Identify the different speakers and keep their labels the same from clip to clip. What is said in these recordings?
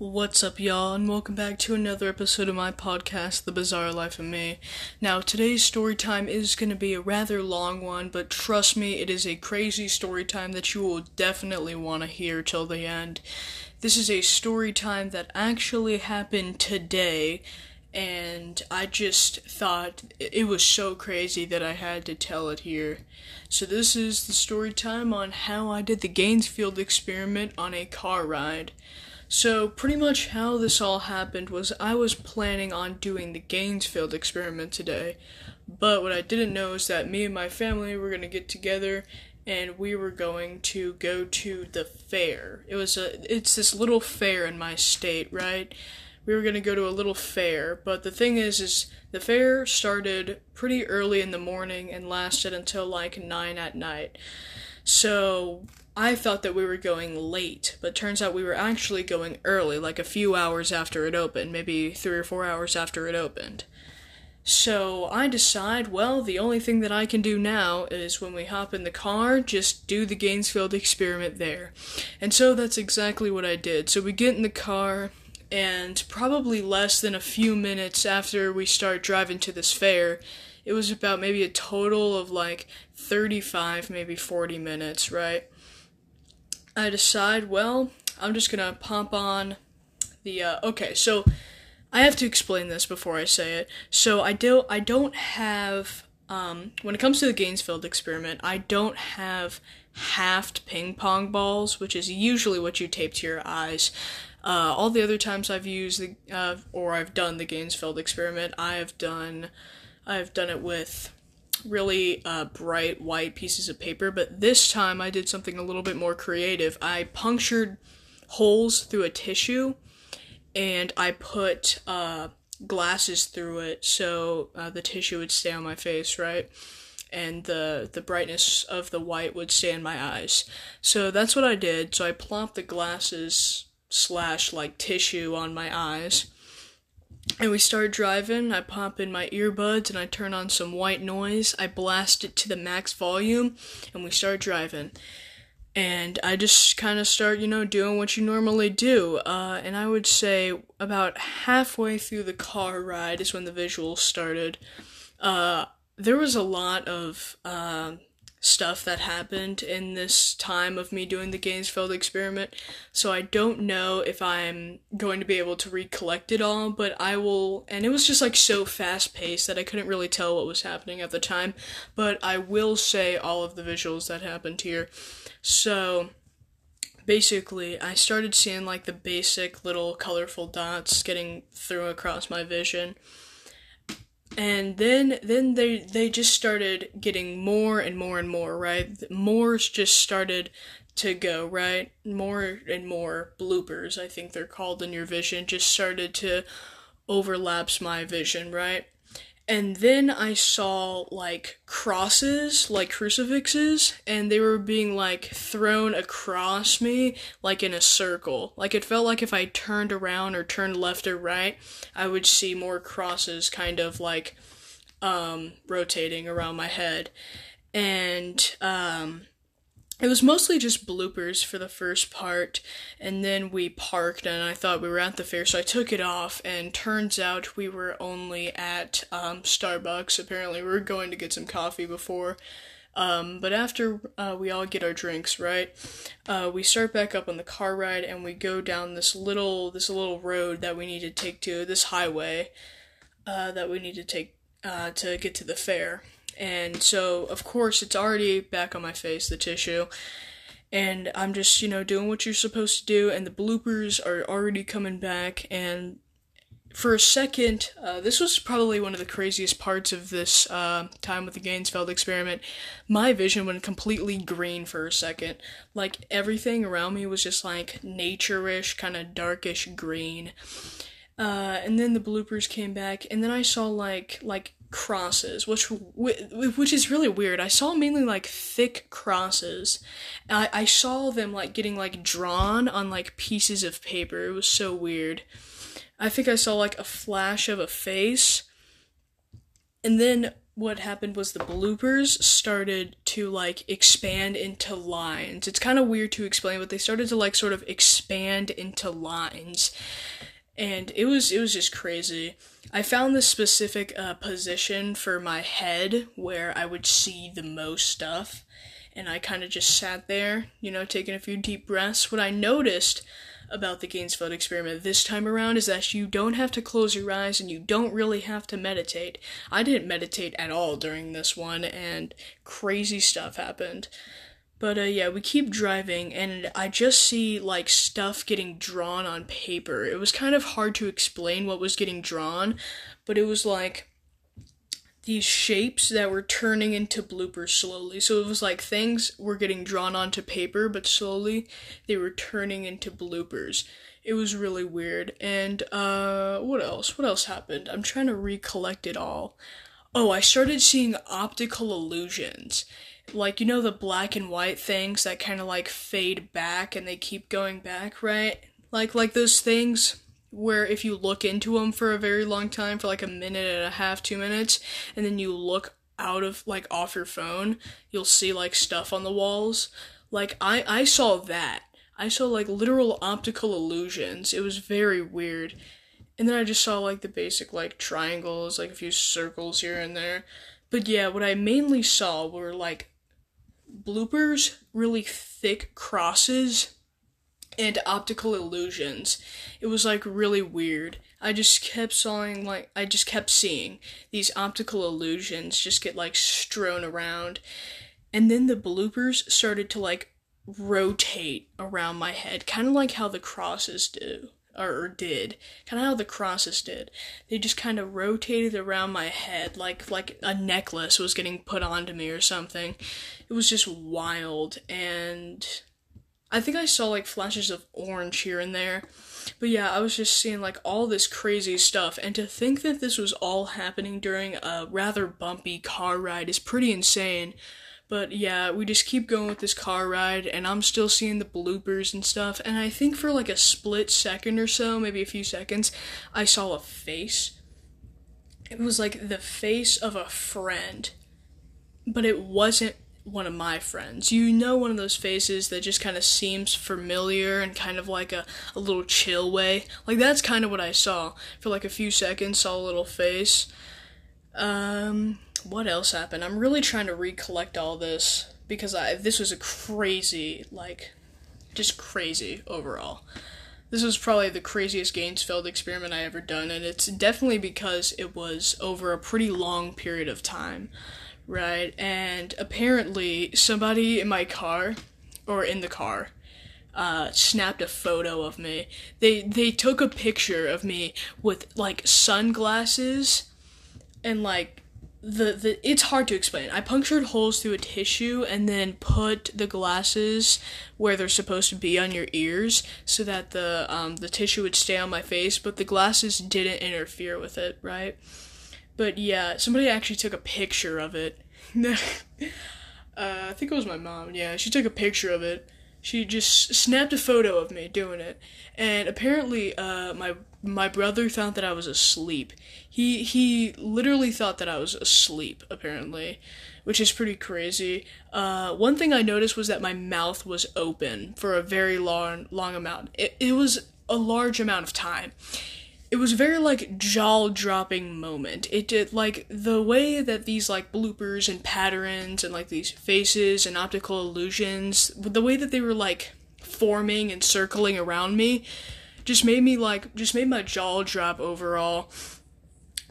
Speaker 1: What's up, y'all, and welcome back to another episode of my podcast, The Bizarre Life of Me. Now, today's story time is going to be a rather long one, but trust me, it is a crazy story time that you will definitely want to hear till the end. This is a story time that actually happened today, and I just thought it was so crazy that I had to tell it here. So, this is the story time on how I did the Ganzfeld experiment on a car ride. So, pretty much how this all happened was I was planning on doing the Ganzfeld experiment today, but what I didn't know is that me and my family were going to get together and we were going to go to the fair. It was a it's this little fair in my state, right? We were going to go to a little fair, but the thing is is the fair started pretty early in the morning and lasted until like 9 at night. So, I thought that we were going late, but turns out we were actually going early, like a few hours after it opened, maybe three or four hours after it opened. So I decide, well, the only thing that I can do now is when we hop in the car, just do the Ganzfeld experiment there. And so that's exactly what I did. So we get in the car, and probably less than a few minutes after we start driving to this fair, it was about maybe a total of like 35, maybe 40 minutes, right? I decide, well, I'm just gonna pump on the. Uh, okay, so I have to explain this before I say it. So I do. I don't have. Um, when it comes to the Ganzfeld experiment, I don't have halved ping pong balls, which is usually what you tape to your eyes. Uh, all the other times I've used the uh, or I've done the Ganzfeld experiment, I have done I've done it with really uh, bright white pieces of paper, but this time I did something a little bit more creative. I punctured holes through a tissue and I put uh, glasses through it so uh, the tissue would stay on my face, right? And the, the brightness of the white would stay in my eyes. So that's what I did. So I plopped the glasses slash like tissue on my eyes and we start driving. I pop in my earbuds and I turn on some white noise. I blast it to the max volume and we start driving. And I just kind of start, you know, doing what you normally do. Uh, and I would say about halfway through the car ride is when the visuals started. Uh, there was a lot of uh, stuff that happened in this time of me doing the Ganzfeld experiment. So I don't know if I'm going to be able to recollect it all, but I will. And it was just like so fast paced that I couldn't really tell what was happening at the time. But I will say all of the visuals that happened here. So basically, I started seeing like the basic little colorful dots getting through across my vision and then then they they just started getting more and more and more right? More's just started to go right? More and more bloopers i think they're called in your vision just started to overlaps my vision right and then I saw like crosses, like crucifixes, and they were being like thrown across me, like in a circle. Like it felt like if I turned around or turned left or right, I would see more crosses kind of like um, rotating around my head. And um, it was mostly just bloopers for the first part, and then we parked, and I thought we were at the fair, so I took it off, and turns out we were only at um, Starbucks. Apparently, we were going to get some coffee before. Um, but after uh, we all get our drinks, right, uh, we start back up on the car ride, and we go down this little this little road that we need to take to this highway uh, that we need to take uh, to get to the fair. And so, of course, it's already back on my face, the tissue. And I'm just, you know, doing what you're supposed to do, and the bloopers are already coming back. And for a second, uh, this was probably one of the craziest parts of this uh, time with the Ganzfeld experiment. My vision went completely green for a second. Like, everything around me was just like nature-ish, kind of darkish green. Uh, and then the bloopers came back, and then I saw like like crosses, which which is really weird. I saw mainly like thick crosses. I I saw them like getting like drawn on like pieces of paper. It was so weird. I think I saw like a flash of a face, and then what happened was the bloopers started to like expand into lines. It's kind of weird to explain, but they started to like sort of expand into lines. And it was it was just crazy. I found this specific uh, position for my head where I would see the most stuff, and I kind of just sat there, you know, taking a few deep breaths. What I noticed about the Ganzfeld experiment this time around is that you don't have to close your eyes and you don't really have to meditate. I didn't meditate at all during this one, and crazy stuff happened. But uh, yeah, we keep driving, and I just see like stuff getting drawn on paper. It was kind of hard to explain what was getting drawn, but it was like these shapes that were turning into bloopers slowly. So it was like things were getting drawn onto paper, but slowly they were turning into bloopers. It was really weird. And uh what else? What else happened? I'm trying to recollect it all. Oh, I started seeing optical illusions. Like you know the black and white things that kind of like fade back and they keep going back, right? Like like those things where if you look into them for a very long time, for like a minute and a half, two minutes, and then you look out of like off your phone, you'll see like stuff on the walls. Like I I saw that. I saw like literal optical illusions. It was very weird. And then I just saw like the basic like triangles, like a few circles here and there. But yeah, what I mainly saw were like bloopers, really thick crosses and optical illusions. It was like really weird. I just kept seeing like I just kept seeing these optical illusions just get like strewn around. And then the bloopers started to like rotate around my head, kind of like how the crosses do or did kind of how the crosses did they just kind of rotated around my head like like a necklace was getting put onto me or something it was just wild and I think I saw like flashes of orange here and there. But yeah, I was just seeing like all this crazy stuff, and to think that this was all happening during a rather bumpy car ride is pretty insane. But yeah, we just keep going with this car ride, and I'm still seeing the bloopers and stuff. And I think for like a split second or so, maybe a few seconds, I saw a face. It was like the face of a friend, but it wasn't one of my friends. You know, one of those faces that just kind of seems familiar and kind of like a, a little chill way. Like, that's kind of what I saw. For like a few seconds, saw a little face. Um, what else happened? I'm really trying to recollect all this because I this was a crazy, like, just crazy overall. This was probably the craziest Ganzfeld experiment I ever done, and it's definitely because it was over a pretty long period of time right? And apparently, somebody in my car, or in the car, uh, snapped a photo of me. They they took a picture of me with like sunglasses and like the the it's hard to explain. I punctured holes through a tissue and then put the glasses where they're supposed to be on your ears so that the um the tissue would stay on my face, but the glasses didn't interfere with it, right? But yeah, somebody actually took a picture of it. uh, I think it was my mom. Yeah, she took a picture of it. She just snapped a photo of me doing it, and apparently, uh, my my brother thought that I was asleep. He he literally thought that I was asleep. Apparently, which is pretty crazy. Uh, one thing I noticed was that my mouth was open for a very long long amount. It it was a large amount of time it was a very like jaw dropping moment. It did like the way that these like bloopers and patterns and like these faces and optical illusions, the way that they were like forming and circling around me, just made me like just made my jaw drop overall.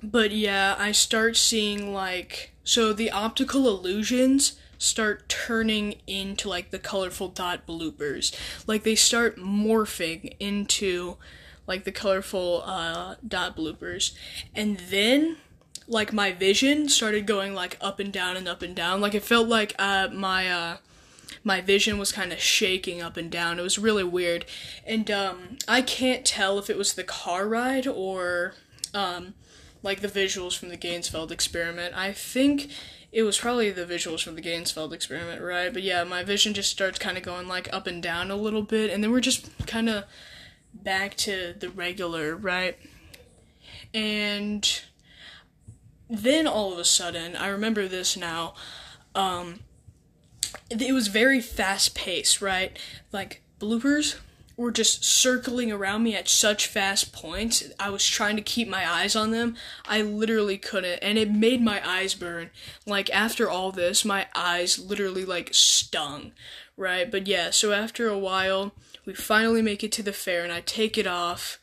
Speaker 1: But yeah, I start seeing like so the optical illusions start turning into like the colorful dot bloopers. Like they start morphing into like the colorful uh, dot bloopers, and then like my vision started going like up and down and up and down. Like it felt like uh, my uh, my vision was kind of shaking up and down. It was really weird, and um, I can't tell if it was the car ride or um, like the visuals from the Ganzfeld experiment. I think it was probably the visuals from the Ganzfeld experiment, right? But yeah, my vision just starts kind of going like up and down a little bit, and then we're just kind of back to the regular, right? And then all of a sudden, I remember this now. Um, it was very fast paced, right? Like bloopers were just circling around me at such fast points. I was trying to keep my eyes on them. I literally couldn't, and it made my eyes burn. Like after all this, my eyes literally like stung, right? But yeah, so after a while, we finally make it to the fair, and I take it off.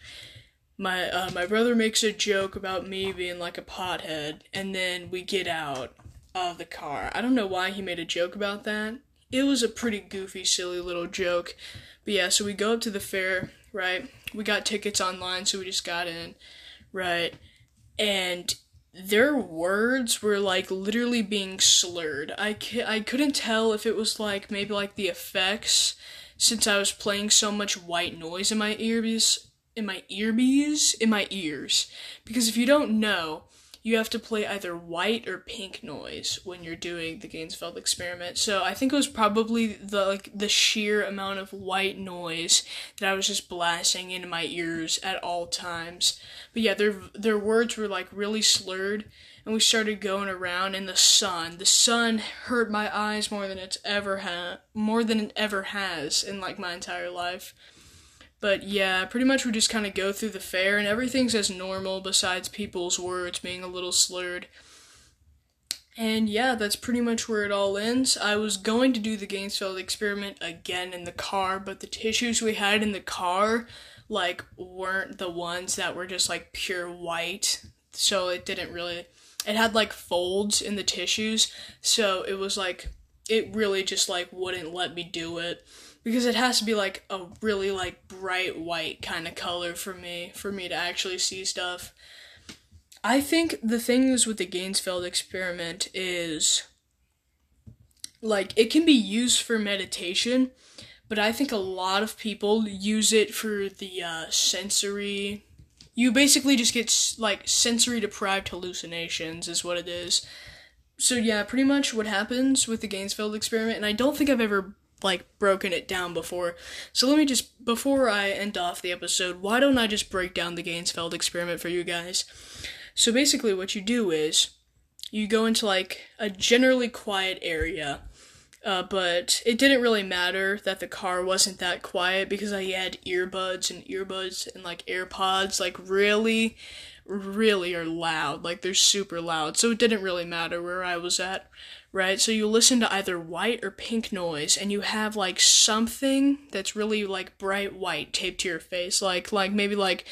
Speaker 1: My uh, my brother makes a joke about me being like a pothead, and then we get out of the car. I don't know why he made a joke about that. It was a pretty goofy, silly little joke. But yeah, so we go up to the fair, right? We got tickets online, so we just got in, right? And their words were like literally being slurred. I, I couldn't tell if it was like maybe like the effects since I was playing so much white noise in my ears in my earbees in my ears because if you don't know you have to play either white or pink noise when you're doing the Ganzfeld experiment. So I think it was probably the like the sheer amount of white noise that I was just blasting into my ears at all times. But yeah, their their words were like really slurred and we started going around in the sun. The sun hurt my eyes more than it's ever had more than it ever has in like my entire life. But yeah, pretty much we just kind of go through the fair and everything's as normal besides people's words being a little slurred. And yeah, that's pretty much where it all ends. I was going to do the Ganzfeld experiment again in the car, but the tissues we had in the car like weren't the ones that were just like pure white. So it didn't really it had like folds in the tissues, so it was like it really just like wouldn't let me do it because it has to be like a really like bright white kind of color for me for me to actually see stuff. I think the things with the Ganzfeld experiment is like it can be used for meditation, but I think a lot of people use it for the uh, sensory. You basically just get like sensory deprived hallucinations, is what it is. So yeah, pretty much what happens with the Ganzfeld experiment, and I don't think I've ever like broken it down before. So let me just before I end off the episode, why don't I just break down the Ganzfeld experiment for you guys? So basically what you do is you go into like a generally quiet area. Uh, but it didn't really matter that the car wasn't that quiet because I had earbuds and earbuds and like AirPods like really really are loud like they're super loud. So it didn't really matter where I was at right? So you listen to either white or pink noise and you have like something that's really like bright white taped to your face, like like maybe like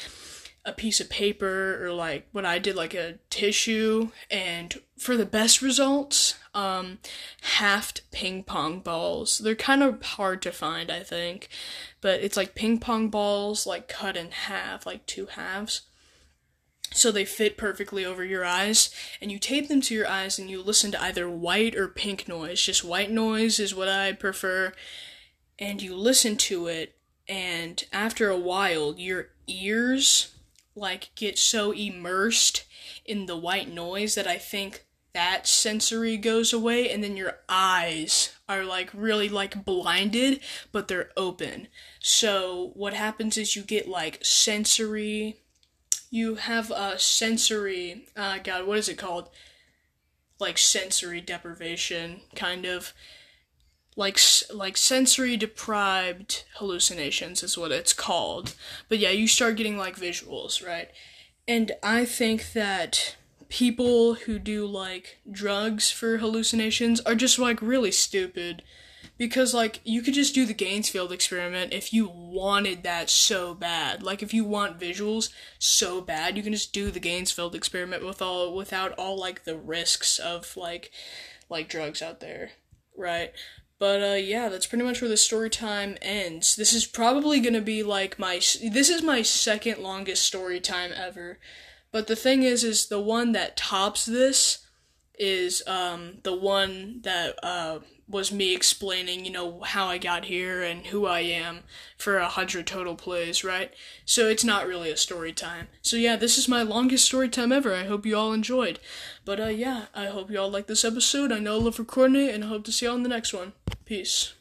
Speaker 1: a piece of paper or like what I did like a tissue. And for the best results, um halved ping pong balls. They're kind of hard to find, I think, but it's like ping pong balls like cut in half, like two halves so they fit perfectly over your eyes and you tape them to your eyes and you listen to either white or pink noise. Just white noise is what i prefer. And you listen to it and after a while your ears like get so immersed in the white noise that i think that sensory goes away and then your eyes are like really like blinded but they're open. So what happens is you get like sensory you have a sensory uh, god what is it called? Like sensory deprivation kind of. Like like sensory deprived hallucinations is what it's called. But yeah you start getting like visuals right? And i think that people who do like drugs for hallucinations are just like really stupid because like you could just do the Ganzfeld experiment if you wanted that so bad. Like if you want visuals so bad, you can just do the Ganzfeld experiment with all without all like the risks of like like drugs out there, right? But uh, yeah, that's pretty much where the story time ends. This is probably gonna be like my this is my second longest story time ever. But the thing is, is the one that tops this is um the one that uh was me explaining, you know, how I got here and who I am for a hundred total plays, right? So it's not really a story time. So yeah, this is my longest story time ever. I hope you all enjoyed. But uh yeah, I hope you all like this episode. I know I love recording it and I hope to see you all in the next one. Peace.